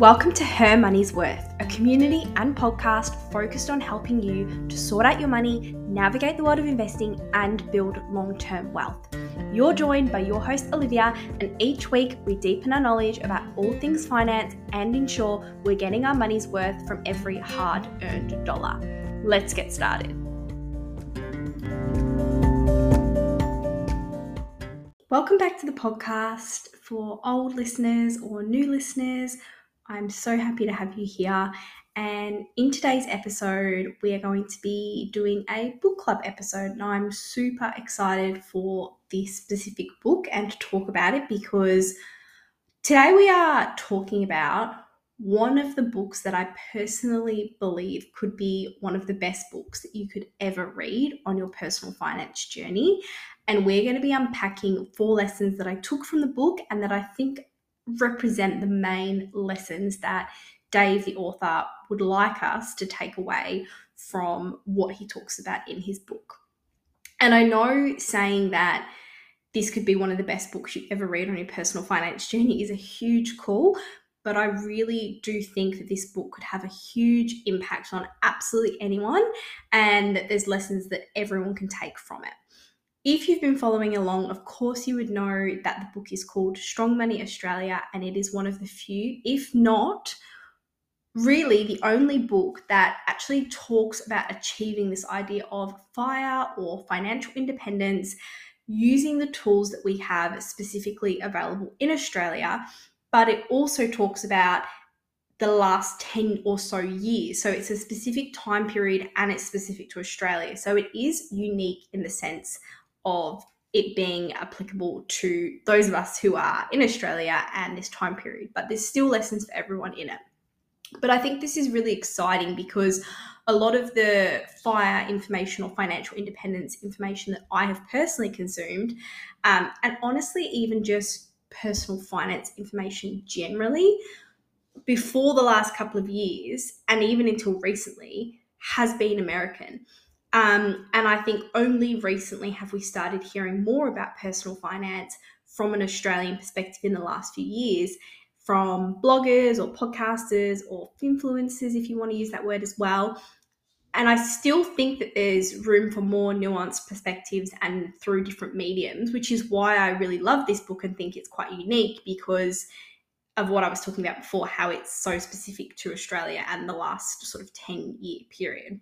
Welcome to Her Money's Worth, a community and podcast focused on helping you to sort out your money, navigate the world of investing, and build long term wealth. You're joined by your host, Olivia, and each week we deepen our knowledge about all things finance and ensure we're getting our money's worth from every hard earned dollar. Let's get started. Welcome back to the podcast for old listeners or new listeners I'm so happy to have you here. And in today's episode, we are going to be doing a book club episode. And I'm super excited for this specific book and to talk about it because today we are talking about one of the books that I personally believe could be one of the best books that you could ever read on your personal finance journey. And we're going to be unpacking four lessons that I took from the book and that I think represent the main lessons that Dave, the author, would like us to take away from what he talks about in his book. And I know saying that this could be one of the best books you ever read on your personal finance journey is a huge call, but I really do think that this book could have a huge impact on absolutely anyone and that there's lessons that everyone can take from it. If you've been following along, of course, you would know that the book is called Strong Money Australia, and it is one of the few, if not really the only book that actually talks about achieving this idea of fire or financial independence using the tools that we have specifically available in Australia. But it also talks about the last 10 or so years. So it's a specific time period and it's specific to Australia. So it is unique in the sense of it being applicable to those of us who are in Australia and this time period, but there's still lessons for everyone in it. But I think this is really exciting because a lot of the fire information or financial independence information that I have personally consumed, um, and honestly, even just personal finance information generally, before the last couple of years, and even until recently, has been American. Um, and I think only recently have we started hearing more about personal finance from an Australian perspective in the last few years from bloggers or podcasters or influencers, if you want to use that word as well. And I still think that there's room for more nuanced perspectives and through different mediums, which is why I really love this book and think it's quite unique because of what I was talking about before, how it's so specific to Australia and the last sort of 10 year period.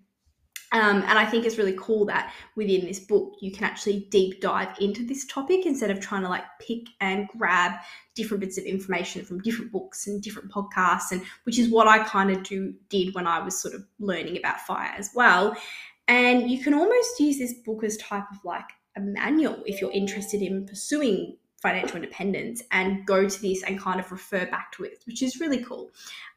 Um, and I think it's really cool that within this book, you can actually deep dive into this topic instead of trying to like pick and grab different bits of information from different books and different podcasts, and which is what I kind of do did when I was sort of learning about fire as well. And you can almost use this book as type of like a manual if you're interested in pursuing financial independence and go to this and kind of refer back to it, which is really cool.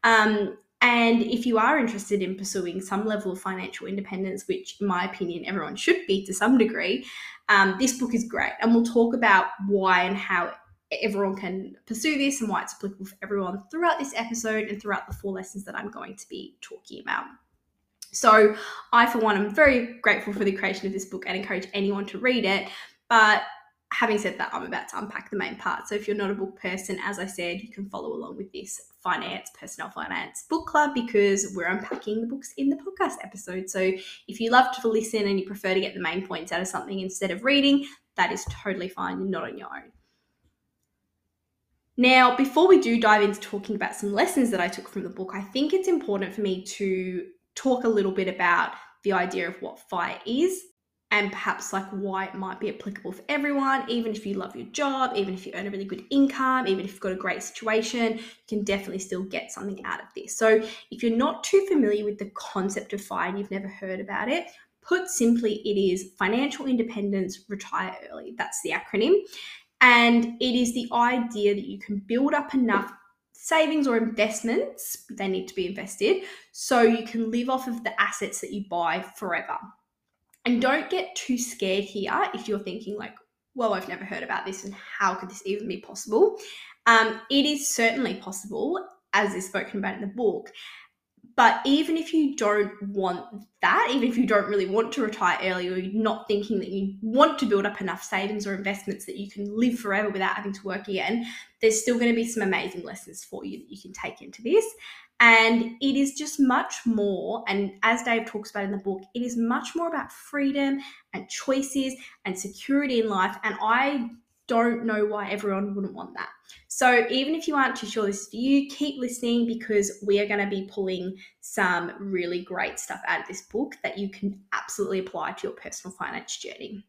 Um, and if you are interested in pursuing some level of financial independence, which in my opinion everyone should be to some degree, um, this book is great. And we'll talk about why and how everyone can pursue this and why it's applicable for everyone throughout this episode and throughout the four lessons that I'm going to be talking about. So, I, for one, am very grateful for the creation of this book and encourage anyone to read it. But having said that, I'm about to unpack the main part. So if you're not a book person, as I said, you can follow along with this finance, personal finance book club because we're unpacking the books in the podcast episode. So if you love to listen and you prefer to get the main points out of something instead of reading, that is totally fine. You're not on your own. Now, before we do dive into talking about some lessons that I took from the book, I think it's important for me to talk a little bit about the idea of what FIRE is and perhaps like why it might be applicable for everyone, even if you love your job, even if you earn a really good income, even if you've got a great situation, you can definitely still get something out of this. So, if you're not too familiar with the concept of FIRE and you've never heard about it, put simply, it is financial independence, retire early. That's the acronym. And it is the idea that you can build up enough savings or investments, they need to be invested, so you can live off of the assets that you buy forever. And don't get too scared here if you're thinking, like, well, I've never heard about this and how could this even be possible? Um, it is certainly possible, as is spoken about in the book, but even if you don't want that, even if you don't really want to retire early or you're not thinking that you want to build up enough savings or investments that you can live forever without having to work again, there's still going to be some amazing lessons for you that you can take into this. And it is just much more, and as Dave talks about in the book, it is much more about freedom and choices and security in life. And I don't know why everyone wouldn't want that. So, even if you aren't too sure this is for you, keep listening because we are going to be pulling some really great stuff out of this book that you can absolutely apply to your personal finance journey.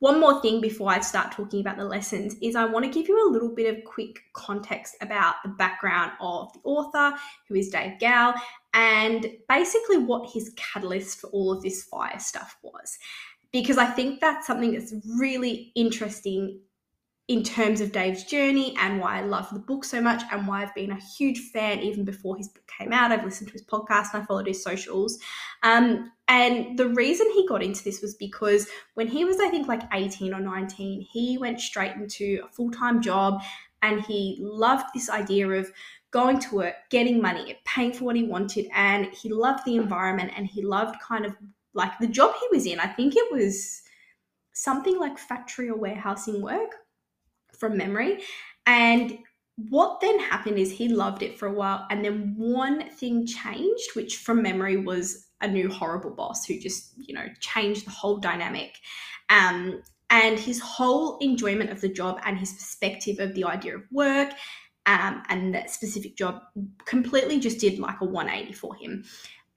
One more thing before I start talking about the lessons is I want to give you a little bit of quick context about the background of the author, who is Dave Gow, and basically what his catalyst for all of this fire stuff was. Because I think that's something that's really interesting in terms of Dave's journey and why I love the book so much and why I've been a huge fan even before his book came out. I've listened to his podcast and I followed his socials. Um, and the reason he got into this was because when he was, I think, like 18 or 19, he went straight into a full time job and he loved this idea of going to work, getting money, paying for what he wanted. And he loved the environment and he loved kind of like the job he was in, I think it was something like factory or warehousing work from memory. And what then happened is he loved it for a while. And then one thing changed, which from memory was a new horrible boss who just, you know, changed the whole dynamic. Um, and his whole enjoyment of the job and his perspective of the idea of work um, and that specific job completely just did like a 180 for him.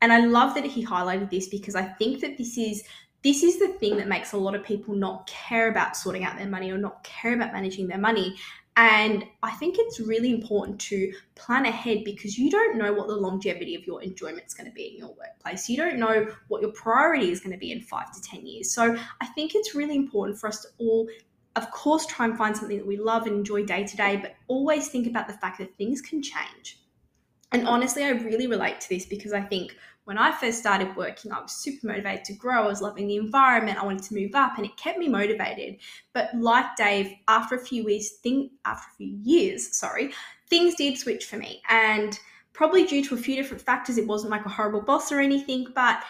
And I love that he highlighted this because I think that this is this is the thing that makes a lot of people not care about sorting out their money or not care about managing their money. And I think it's really important to plan ahead because you don't know what the longevity of your enjoyment is going to be in your workplace. You don't know what your priority is going to be in five to 10 years. So I think it's really important for us to all, of course, try and find something that we love and enjoy day to day, but always think about the fact that things can change. And honestly, I really relate to this because I think when I first started working, I was super motivated to grow. I was loving the environment. I wanted to move up, and it kept me motivated. But like Dave, after a few weeks, think after a few years, sorry, things did switch for me, and probably due to a few different factors. It wasn't like a horrible boss or anything, but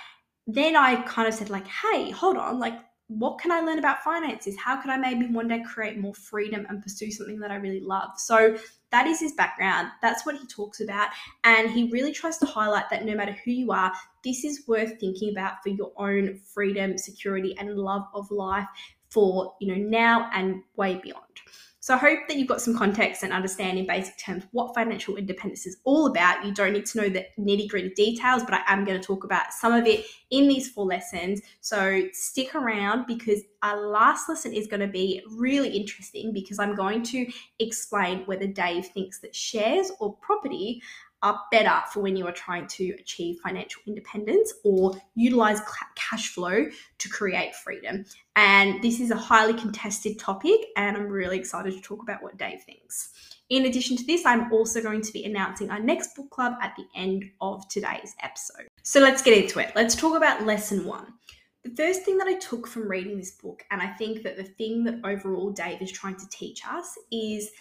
then I kind of said like, hey, hold on, like what can I learn about finances? How could I maybe one day create more freedom and pursue something that I really love? So that is his background. That's what he talks about. And he really tries to highlight that no matter who you are, this is worth thinking about for your own freedom, security, and love of life for, you know, now and way beyond. So I hope that you've got some context and understand in basic terms what financial independence is all about. You don't need to know the nitty gritty details, but I am going to talk about some of it in these four lessons. So stick around because our last lesson is going to be really interesting because I'm going to explain whether Dave thinks that shares or property are better for when you are trying to achieve financial independence or utilize cash flow to create freedom. And this is a highly contested topic, and I'm really excited to talk about what Dave thinks. In addition to this, I'm also going to be announcing our next book club at the end of today's episode. So let's get into it. Let's talk about lesson one. The first thing that I took from reading this book, and I think that the thing that overall Dave is trying to teach us, is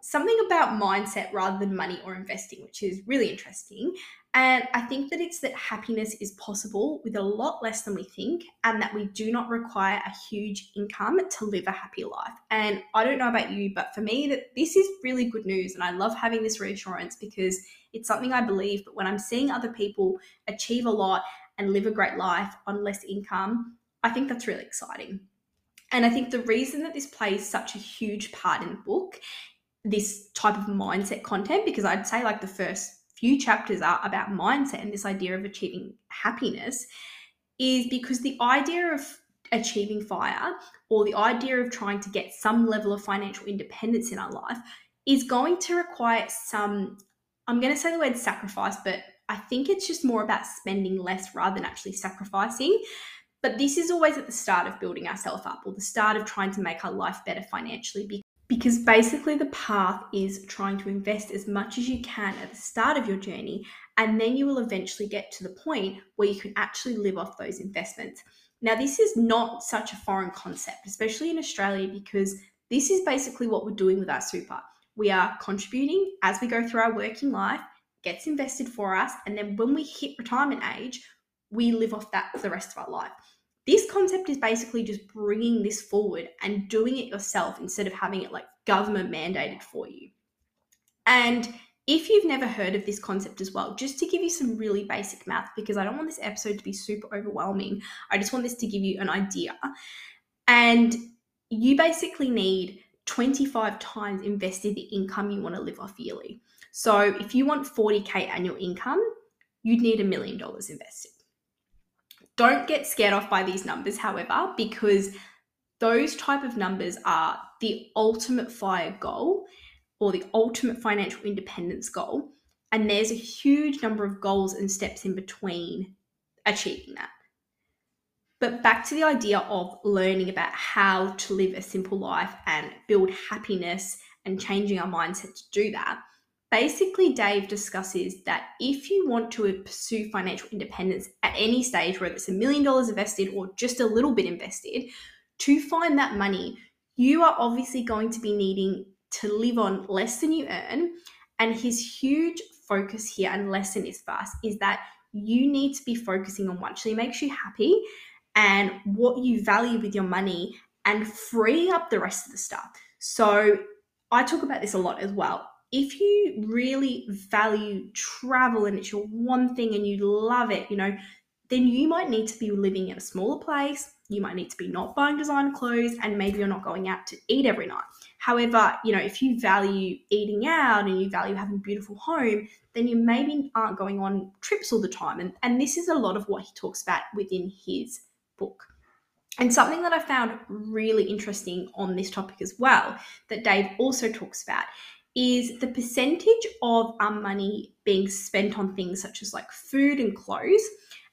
something about mindset rather than money or investing, which is really interesting. And I think that it's that happiness is possible with a lot less than we think, and that we do not require a huge income to live a happy life. And I don't know about you, but for me, that this is really good news, and I love having this reassurance because it's something I believe. But when I'm seeing other people achieve a lot and live a great life on less income, I think that's really exciting. And I think the reason that this plays such a huge part in the book this type of mindset content because I'd say like the first few chapters are about mindset and this idea of achieving happiness is because the idea of achieving fire or the idea of trying to get some level of financial independence in our life is going to require some I'm going to say the word sacrifice but I think it's just more about spending less rather than actually sacrificing. But this is always at the start of building ourselves up or the start of trying to make our life better financially because basically the path is trying to invest as much as you can at the start of your journey and then you will eventually get to the point where you can actually live off those investments now this is not such a foreign concept especially in australia because this is basically what we're doing with our super we are contributing as we go through our working life gets invested for us. And then when we hit retirement age, we live off that for the rest of our life. This concept is basically just bringing this forward and doing it yourself instead of having it like government mandated for you. And if you've never heard of this concept as well, just to give you some really basic math, because I don't want this episode to be super overwhelming, I just want this to give you an idea. And you basically need 25 times invested the income you want to live off yearly. So if you want 40K annual income, you'd need a million dollars invested. Don't get scared off by these numbers, however, because those type of numbers are the ultimate fire goal or the ultimate financial independence goal. And there's a huge number of goals and steps in between achieving that. But back to the idea of learning about how to live a simple life and build happiness and changing our mindset to do that. Basically, Dave discusses that if you want to pursue financial independence at any stage, whether it's a million dollars invested or just a little bit invested, to find that money, you are obviously going to be needing to live on less than you earn. And his huge focus here and lesson is fast is that you need to be focusing on what actually makes you happy and what you value with your money and freeing up the rest of the stuff. So I talk about this a lot as well. If you really value travel and it's your one thing and you love it, you know, then you might need to be living in a smaller place. You might need to be not buying designer clothes and maybe you're not going out to eat every night. However, you know, if you value eating out and you value having a beautiful home, then you maybe aren't going on trips all the time. And, and this is a lot of what he talks about within his book. And something that I found really interesting on this topic as well, that Dave also talks about, is the percentage of our money being spent on things such as like food and clothes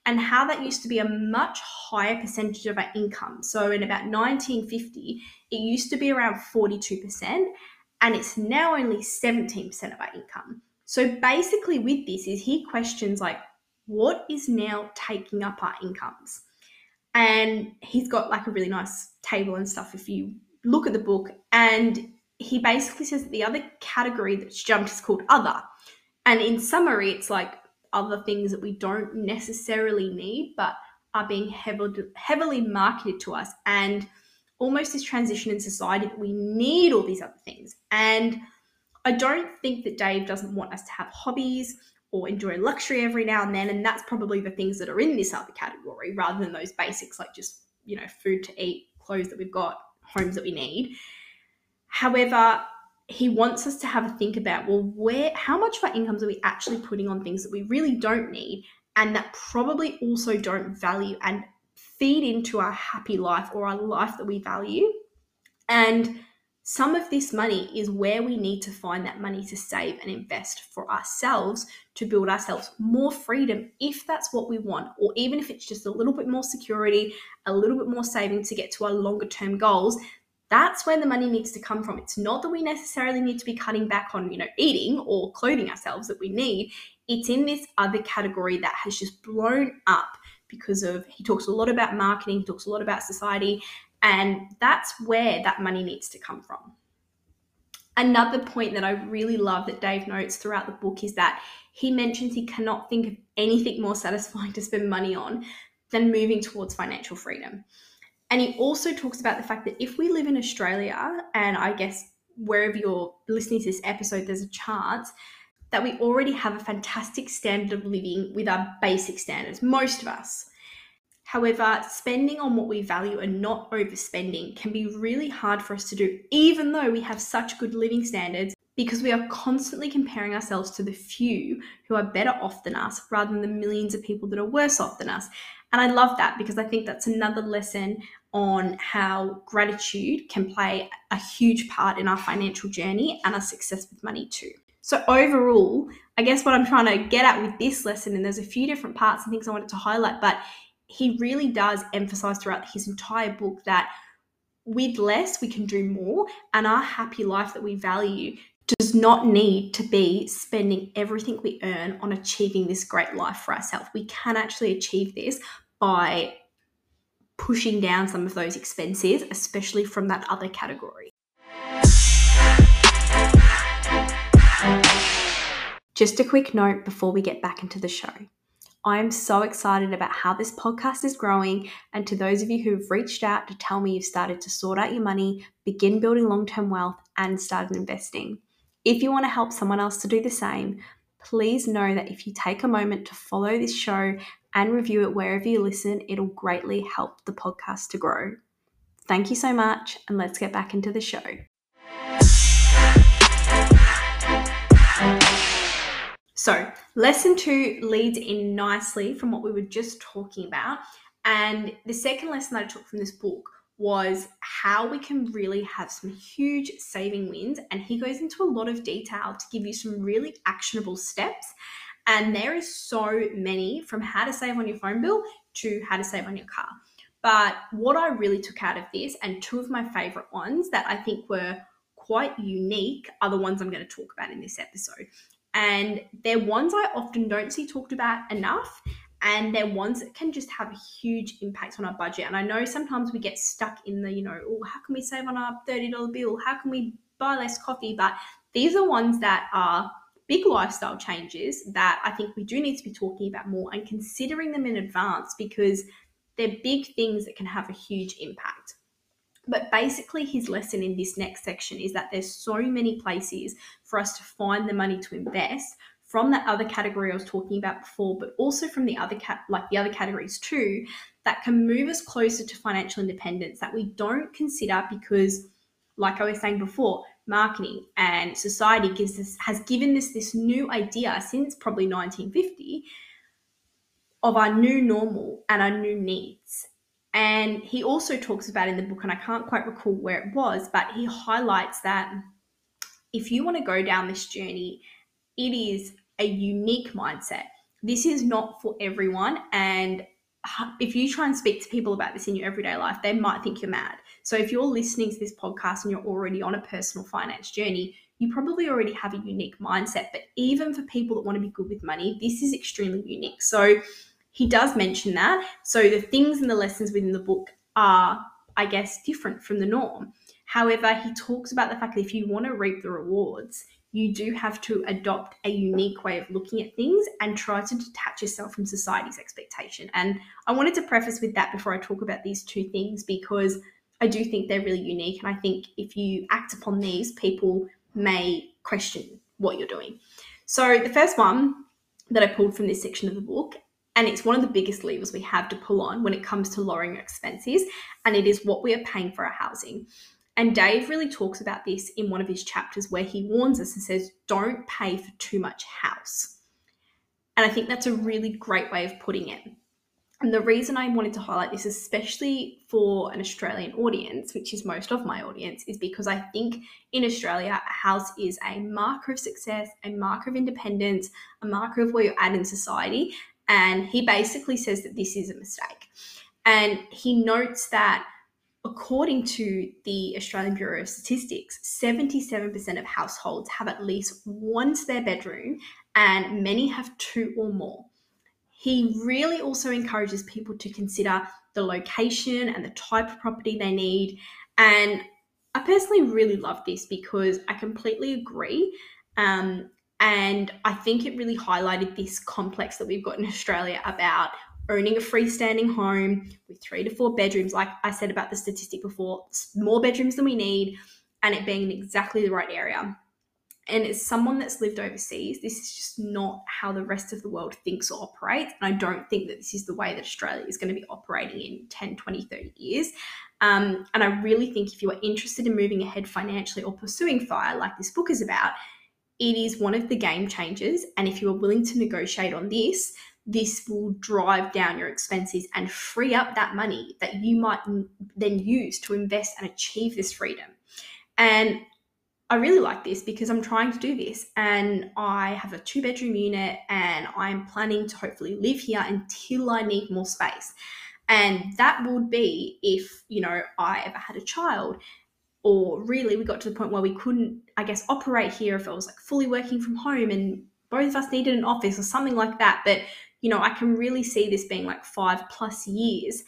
and how that used to be a much higher percentage of our income. So in about 1950, it used to be around 42%, and it's now only 17% of our income. So basically, with this, is he questions like, what is now taking up our incomes? And he's got like a really nice table and stuff if you look at the book. And he basically says that the other category that's jumped is called other. And in summary, it's like other things that we don't necessarily need, but are being heavily, heavily marketed to us. And almost this transition in society that we need all these other things. And I don't think that Dave doesn't want us to have hobbies or enjoy luxury every now and then. And that's probably the things that are in this other category rather than those basics like just, you know, food to eat, clothes that we've got, homes that we need. However, he wants us to have a think about well where how much of our incomes are we actually putting on things that we really don't need and that probably also don't value and feed into our happy life or our life that we value? And some of this money is where we need to find that money to save and invest for ourselves to build ourselves more freedom if that's what we want, or even if it's just a little bit more security, a little bit more saving to get to our longer term goals that's where the money needs to come from. It's not that we necessarily need to be cutting back on, you know, eating or clothing ourselves that we need. It's in this other category that has just blown up because of he talks a lot about marketing, he talks a lot about society, and that's where that money needs to come from. Another point that I really love that Dave notes throughout the book is that he mentions he cannot think of anything more satisfying to spend money on than moving towards financial freedom. And he also talks about the fact that if we live in Australia, and I guess wherever you're listening to this episode, there's a chance that we already have a fantastic standard of living with our basic standards, most of us. However, spending on what we value and not overspending can be really hard for us to do, even though we have such good living standards, because we are constantly comparing ourselves to the few who are better off than us rather than the millions of people that are worse off than us. And I love that because I think that's another lesson on how gratitude can play a huge part in our financial journey and our success with money too. So, overall, I guess what I'm trying to get at with this lesson, and there's a few different parts and things I wanted to highlight, but he really does emphasize throughout his entire book that with less, we can do more, and our happy life that we value does not need to be spending everything we earn on achieving this great life for ourselves. We can actually achieve this by pushing down some of those expenses, especially from that other category. Just a quick note before we get back into the show. I am so excited about how this podcast is growing, and to those of you who've reached out to tell me you've started to sort out your money, begin building long term wealth, and started investing. If you want to help someone else to do the same, please know that if you take a moment to follow this show and review it wherever you listen, it'll greatly help the podcast to grow. Thank you so much, and let's get back into the show. So, lesson two leads in nicely from what we were just talking about. And the second lesson I took from this book was how we can really have some huge saving wins. And he goes into a lot of detail to give you some really actionable steps. And there is so many from how to save on your phone bill to how to save on your car. But what I really took out of this, and two of my favorite ones that I think were quite unique, are the ones I'm going to talk about in this episode. And they're ones I often don't see talked about enough. And they're ones that can just have a huge impact on our budget. And I know sometimes we get stuck in the, you know, oh, how can we save on our $30 bill? How can we buy less coffee? But these are ones that are big lifestyle changes that I think we do need to be talking about more and considering them in advance because they're big things that can have a huge impact. But basically, his lesson in this next section is that there's so many places for us to find the money to invest from that other category I was talking about before, but also from the other cat like the other categories too, that can move us closer to financial independence that we don't consider because, like I was saying before, marketing and society gives us has given us this new idea since probably 1950 of our new normal and our new needs. And he also talks about in the book, and I can't quite recall where it was, but he highlights that if you want to go down this journey, it is a unique mindset. This is not for everyone. And if you try and speak to people about this in your everyday life, they might think you're mad. So if you're listening to this podcast and you're already on a personal finance journey, you probably already have a unique mindset. But even for people that want to be good with money, this is extremely unique. So he does mention that. So the things and the lessons within the book are, I guess, different from the norm. However, he talks about the fact that if you want to reap the rewards, you do have to adopt a unique way of looking at things and try to detach yourself from society's expectation. And I wanted to preface with that before I talk about these two things because I do think they're really unique. And I think if you act upon these, people may question what you're doing. So the first one that I pulled from this section of the book and it's one of the biggest levers we have to pull on when it comes to lowering expenses. And it is what we are paying for our housing. And Dave really talks about this in one of his chapters where he warns us and says, don't pay for too much house. And I think that's a really great way of putting it. And the reason I wanted to highlight this, especially for an Australian audience, which is most of my audience, is because I think in Australia, a house is a marker of success, a marker of independence, a marker of where you're at in society. And he basically says that this is a mistake. And he notes that according to the Australian Bureau of Statistics, 77% of households have at least one spare bedroom and many have two or more. He really also encourages people to consider the location and the type of property they need. And I personally really love this because I completely agree. Um, and I think it really highlighted this complex that we've got in Australia about owning a freestanding home with three to four bedrooms. Like I said about the statistic before, more bedrooms than we need, and it being in exactly the right area. And as someone that's lived overseas, this is just not how the rest of the world thinks or operates. And I don't think that this is the way that Australia is going to be operating in 10, 20, 30 years. Um, and I really think if you are interested in moving ahead financially or pursuing fire, like this book is about, it is one of the game changers. And if you are willing to negotiate on this, this will drive down your expenses and free up that money that you might then use to invest and achieve this freedom. And I really like this because I'm trying to do this and I have a two bedroom unit and I'm planning to hopefully live here until I need more space. And that would be if, you know, I ever had a child or really we got to the point where we couldn't i guess operate here if I was like fully working from home and both of us needed an office or something like that but you know i can really see this being like five plus years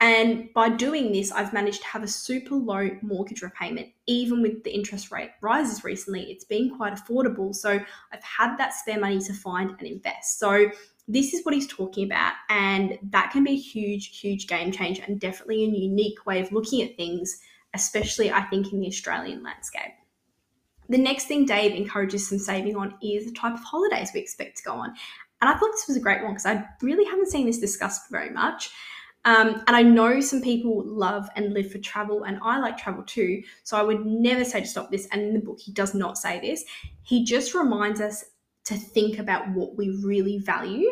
And by doing this, I've managed to have a super low mortgage repayment, even with the interest rate rises recently. It's been quite affordable. So I've had that spare money to find and invest. So this is what he's talking about. And that can be a huge, huge game changer and definitely a unique way of looking at things, especially I think in the Australian landscape. The next thing Dave encourages some saving on is the type of holidays we expect to go on. And I thought this was a great one because I really haven't seen this discussed very much. Um, and I know some people love and live for travel, and I like travel too. So I would never say to stop this. And in the book, he does not say this. He just reminds us to think about what we really value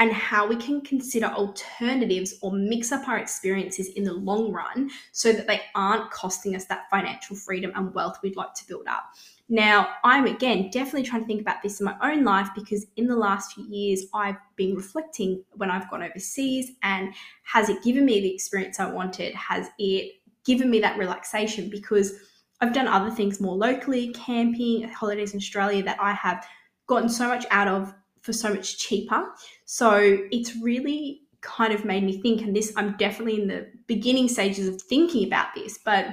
and how we can consider alternatives or mix up our experiences in the long run so that they aren't costing us that financial freedom and wealth we'd like to build up. Now, I'm again definitely trying to think about this in my own life because in the last few years, I've been reflecting when I've gone overseas and has it given me the experience I wanted? Has it given me that relaxation? Because I've done other things more locally, camping, holidays in Australia that I have gotten so much out of for so much cheaper. So it's really kind of made me think, and this, I'm definitely in the beginning stages of thinking about this, but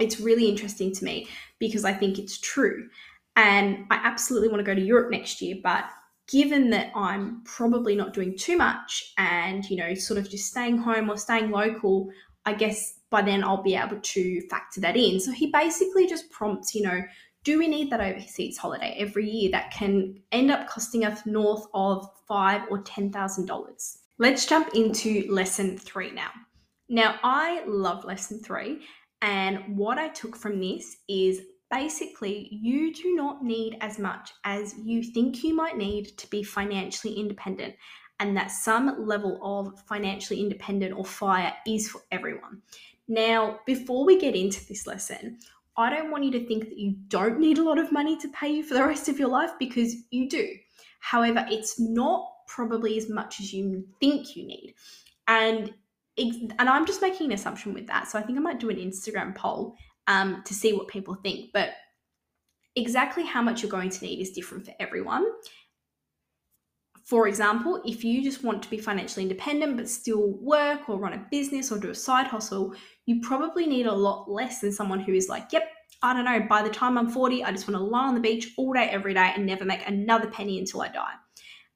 it's really interesting to me because I think it's true. And I absolutely want to go to Europe next year, but given that I'm probably not doing too much and, you know, sort of just staying home or staying local, I guess by then I'll be able to factor that in. So he basically just prompts, you know, do we need that overseas holiday every year that can end up costing us north of five or ten thousand dollars? Let's jump into lesson three now. Now, I love lesson three, and what I took from this is basically you do not need as much as you think you might need to be financially independent, and that some level of financially independent or fire is for everyone. Now, before we get into this lesson, I don't want you to think that you don't need a lot of money to pay you for the rest of your life because you do. However, it's not probably as much as you think you need. And and I'm just making an assumption with that. So I think I might do an Instagram poll um, to see what people think. But exactly how much you're going to need is different for everyone. For example, if you just want to be financially independent but still work or run a business or do a side hustle, you probably need a lot less than someone who is like, yep, I don't know, by the time I'm 40, I just want to lie on the beach all day, every day, and never make another penny until I die.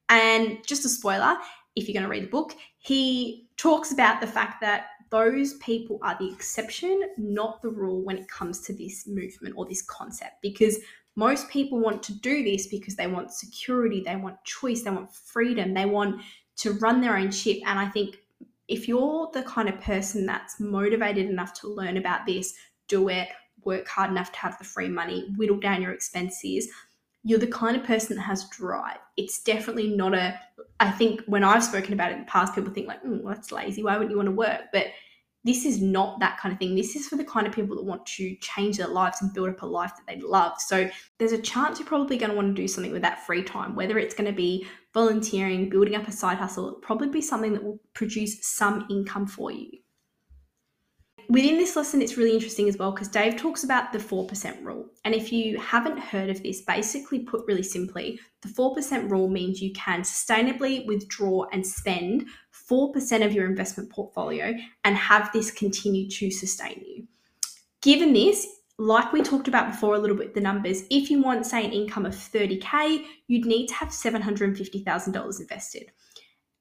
And just a spoiler, if you're going to read the book, he talks about the fact that those people are the exception, not the rule when it comes to this movement or this concept. Because most people want to do this because they want security, they want choice, they want freedom, they want to run their own ship. And I think if you're the kind of person that's motivated enough to learn about this, do it, work hard enough to have the free money, whittle down your expenses, you're the kind of person that has drive. It's definitely not a, I think when I've spoken about it in the past, people think like, mm, that's lazy. Why wouldn't you want to work? But this is not that kind of thing. This is for the kind of people that want to change their lives and build up a life that they love. So there's a chance you're probably going to want to do something with that free time, whether it's going to be volunteering, building up a side hustle, it'll probably be something that will produce some income for you. Within this lesson, it's really interesting as well because Dave talks about the 4% rule. And if you haven't heard of this, basically put really simply, the 4% rule means you can sustainably withdraw and spend 4% of your investment portfolio and have this continue to sustain you. Given this, like we talked about before a little bit the numbers, if you want, say, an income of 30K, you'd need to have $750,000 invested.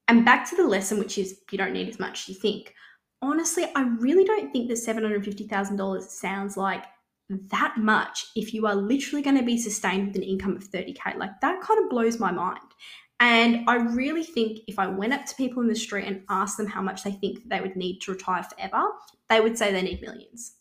And back to the lesson, which is you don't need as much as you think. Honestly, I really don't think that $750,000 sounds like that much if you are literally going to be sustained with an income of 30K. Like that kind of blows my mind. And I really think if I went up to people in the street and asked them how much they think they would need to retire forever, they would say they need millions.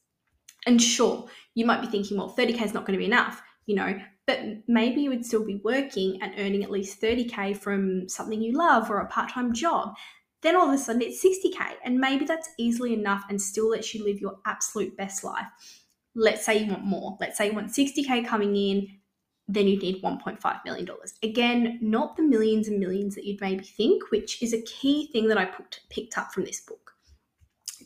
And sure, you might be thinking, well, 30K is not going to be enough, you know, but maybe you would still be working and earning at least 30K from something you love or a part time job. Then all of a sudden it's 60K, and maybe that's easily enough and still lets you live your absolute best life. Let's say you want more. Let's say you want 60K coming in then you'd need $1.5 million. Again, not the millions and millions that you'd maybe think, which is a key thing that I put, picked up from this book.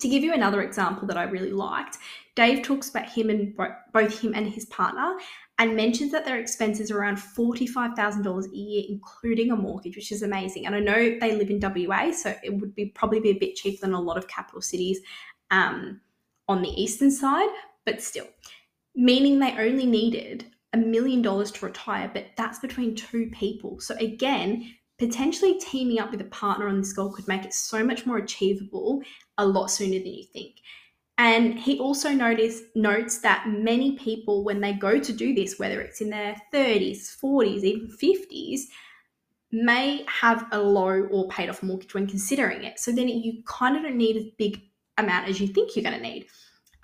To give you another example that I really liked, Dave talks about him and both him and his partner and mentions that their expenses are around $45,000 a year, including a mortgage, which is amazing. And I know they live in WA, so it would be probably be a bit cheaper than a lot of capital cities um, on the eastern side, but still, meaning they only needed a million dollars to retire, but that's between two people. So again, potentially teaming up with a partner on this goal could make it so much more achievable a lot sooner than you think. And he also noticed, notes that many people, when they go to do this, whether it's in their 30s, 40s, even 50s, may have a low or paid off mortgage when considering it. So then you kind of don't need as big amount as you think you're going to need.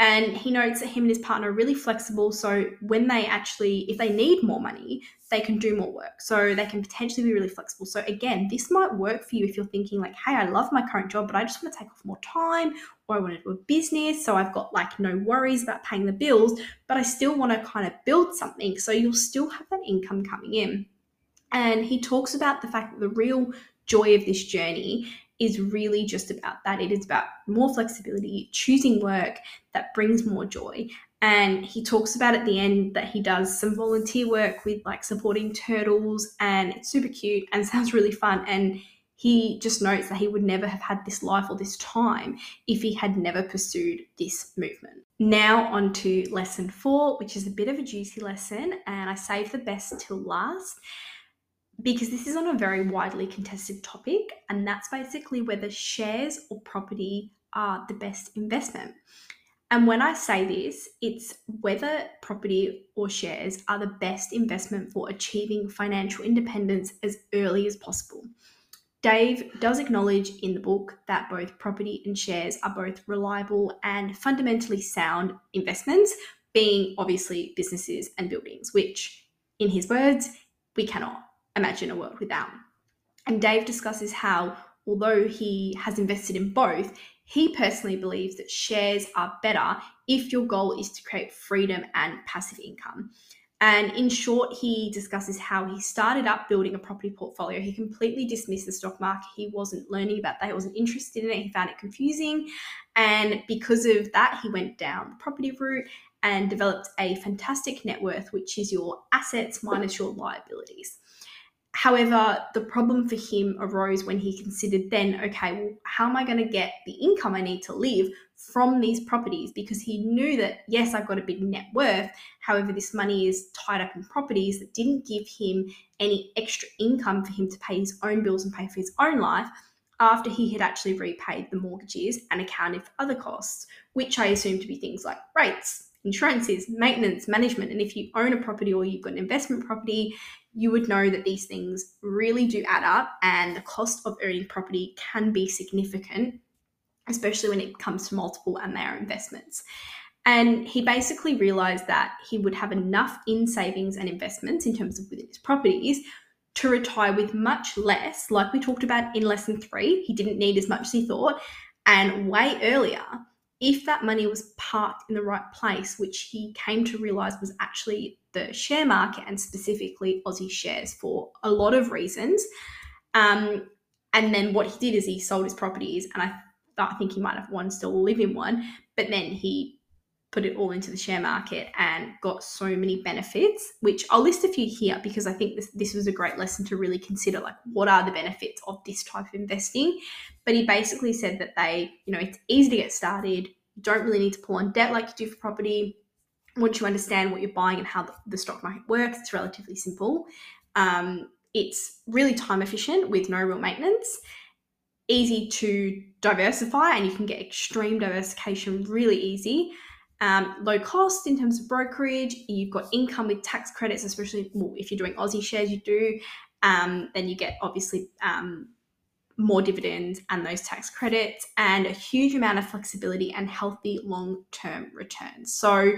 And he notes that him and his partner are really flexible. So when they actually, if they need more money, they can do more work. So they can potentially be really flexible. So again, this might work for you if you're thinking like, hey, I love my current job, but I just want to take off more time or I want to do a business. So I've got like no worries about paying the bills, but I still want to kind of build something. So you'll still have that income coming in. And he talks about the fact that the real joy of this journey is really just about that. It is about more flexibility, choosing work that brings more joy. And he talks about at the end that he does some volunteer work with like supporting turtles, and it's super cute and sounds really fun. And he just notes that he would never have had this life or this time if he had never pursued this movement. Now, on to lesson four, which is a bit of a juicy lesson, and I saved the best till last because this is on a very widely contested topic, and that's basically whether shares or property are the best investment. And when I say this, it's whether property or shares are the best investment for achieving financial independence as early as possible. Dave does acknowledge in the book that both property and shares are both reliable and fundamentally sound investments, being obviously businesses and buildings, which, in his words, we cannot imagine a world without. And Dave discusses how, although he has invested in both, he personally believes that shares are better if your goal is to create freedom and passive income. And in short, he discusses how he started up building a property portfolio. He completely dismissed the stock market. He wasn't learning about that, he wasn't interested in it. He found it confusing. And because of that, he went down the property route and developed a fantastic net worth, which is your assets minus your liabilities. However, the problem for him arose when he considered then, okay, well, how am I going to get the income I need to live from these properties? Because he knew that, yes, I've got a big net worth. However, this money is tied up in properties that didn't give him any extra income for him to pay his own bills and pay for his own life after he had actually repaid the mortgages and accounted for other costs, which I assume to be things like rates, insurances, maintenance, management. And if you own a property or you've got an investment property, you would know that these things really do add up and the cost of owning property can be significant, especially when it comes to multiple and their investments. And he basically realized that he would have enough in savings and investments in terms of within his properties to retire with much less, like we talked about in lesson three. He didn't need as much as he thought, and way earlier if that money was parked in the right place, which he came to realize was actually the share market and specifically Aussie shares for a lot of reasons. Um, and then what he did is he sold his properties, and I, I think he might have one still live in one, but then he put it all into the share market and got so many benefits, which I'll list a few here because I think this, this was a great lesson to really consider like what are the benefits of this type of investing. But he basically said that they, you know, it's easy to get started. You don't really need to pull on debt like you do for property. Once you understand what you're buying and how the, the stock market works, it's relatively simple. Um, it's really time efficient with no real maintenance easy to diversify and you can get extreme diversification really easy um, low cost in terms of brokerage. You've got income with tax credits, especially well, if you're doing Aussie shares, you do. Um, then you get obviously um, more dividends and those tax credits, and a huge amount of flexibility and healthy long term returns. So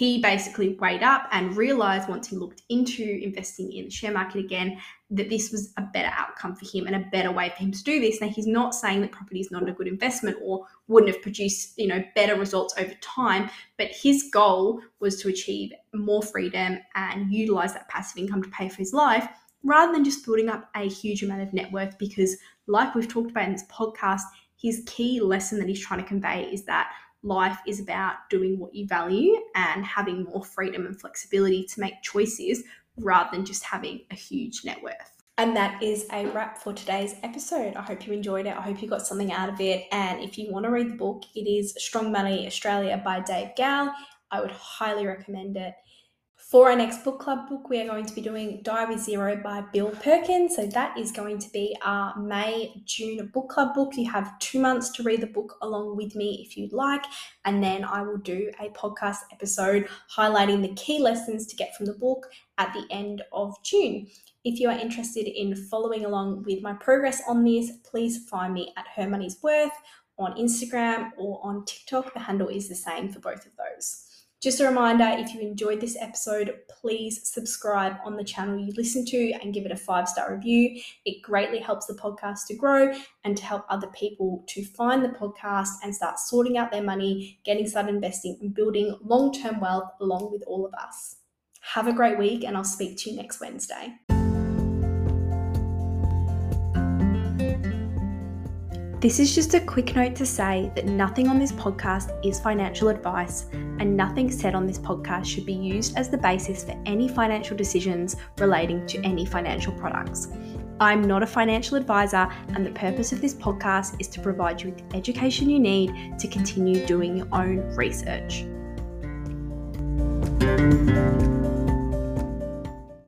he basically weighed up and realized once he looked into investing in the share market again that this was a better outcome for him and a better way for him to do this. Now he's not saying that property is not a good investment or wouldn't have produced, you know, better results over time, but his goal was to achieve more freedom and utilize that passive income to pay for his life rather than just building up a huge amount of net worth because like we've talked about in this podcast, his key lesson that he's trying to convey is that life is about doing what you value and having more freedom and flexibility to make choices rather than just having a huge net worth. And that is a wrap for today's episode. I hope you enjoyed it. I hope you got something out of it. And if you want to read the book, it is Strong Money Australia by Dave Gow. I would highly recommend it. For our next book club book, we are going to be doing with Zero by Bill Perkins. So that is going to be our May June book club book. You have two months to read the book along with me if you'd like. And then I will do a podcast episode highlighting the key lessons to get from the book at the end of June. If you are interested in following along with my progress on this, please find me at Her Money's Worth on Instagram or on TikTok. The handle is the same for both of those. Just a reminder if you enjoyed this episode, please subscribe on the channel you listen to and give it a five star review. It greatly helps the podcast to grow and to help other people to find the podcast and start sorting out their money, getting started investing, and building long term wealth along with all of us. Have a great week, and I'll speak to you next Wednesday. This is just a quick note to say that nothing on this podcast is financial advice, and nothing said on this podcast should be used as the basis for any financial decisions relating to any financial products. I'm not a financial advisor, and the purpose of this podcast is to provide you with the education you need to continue doing your own research.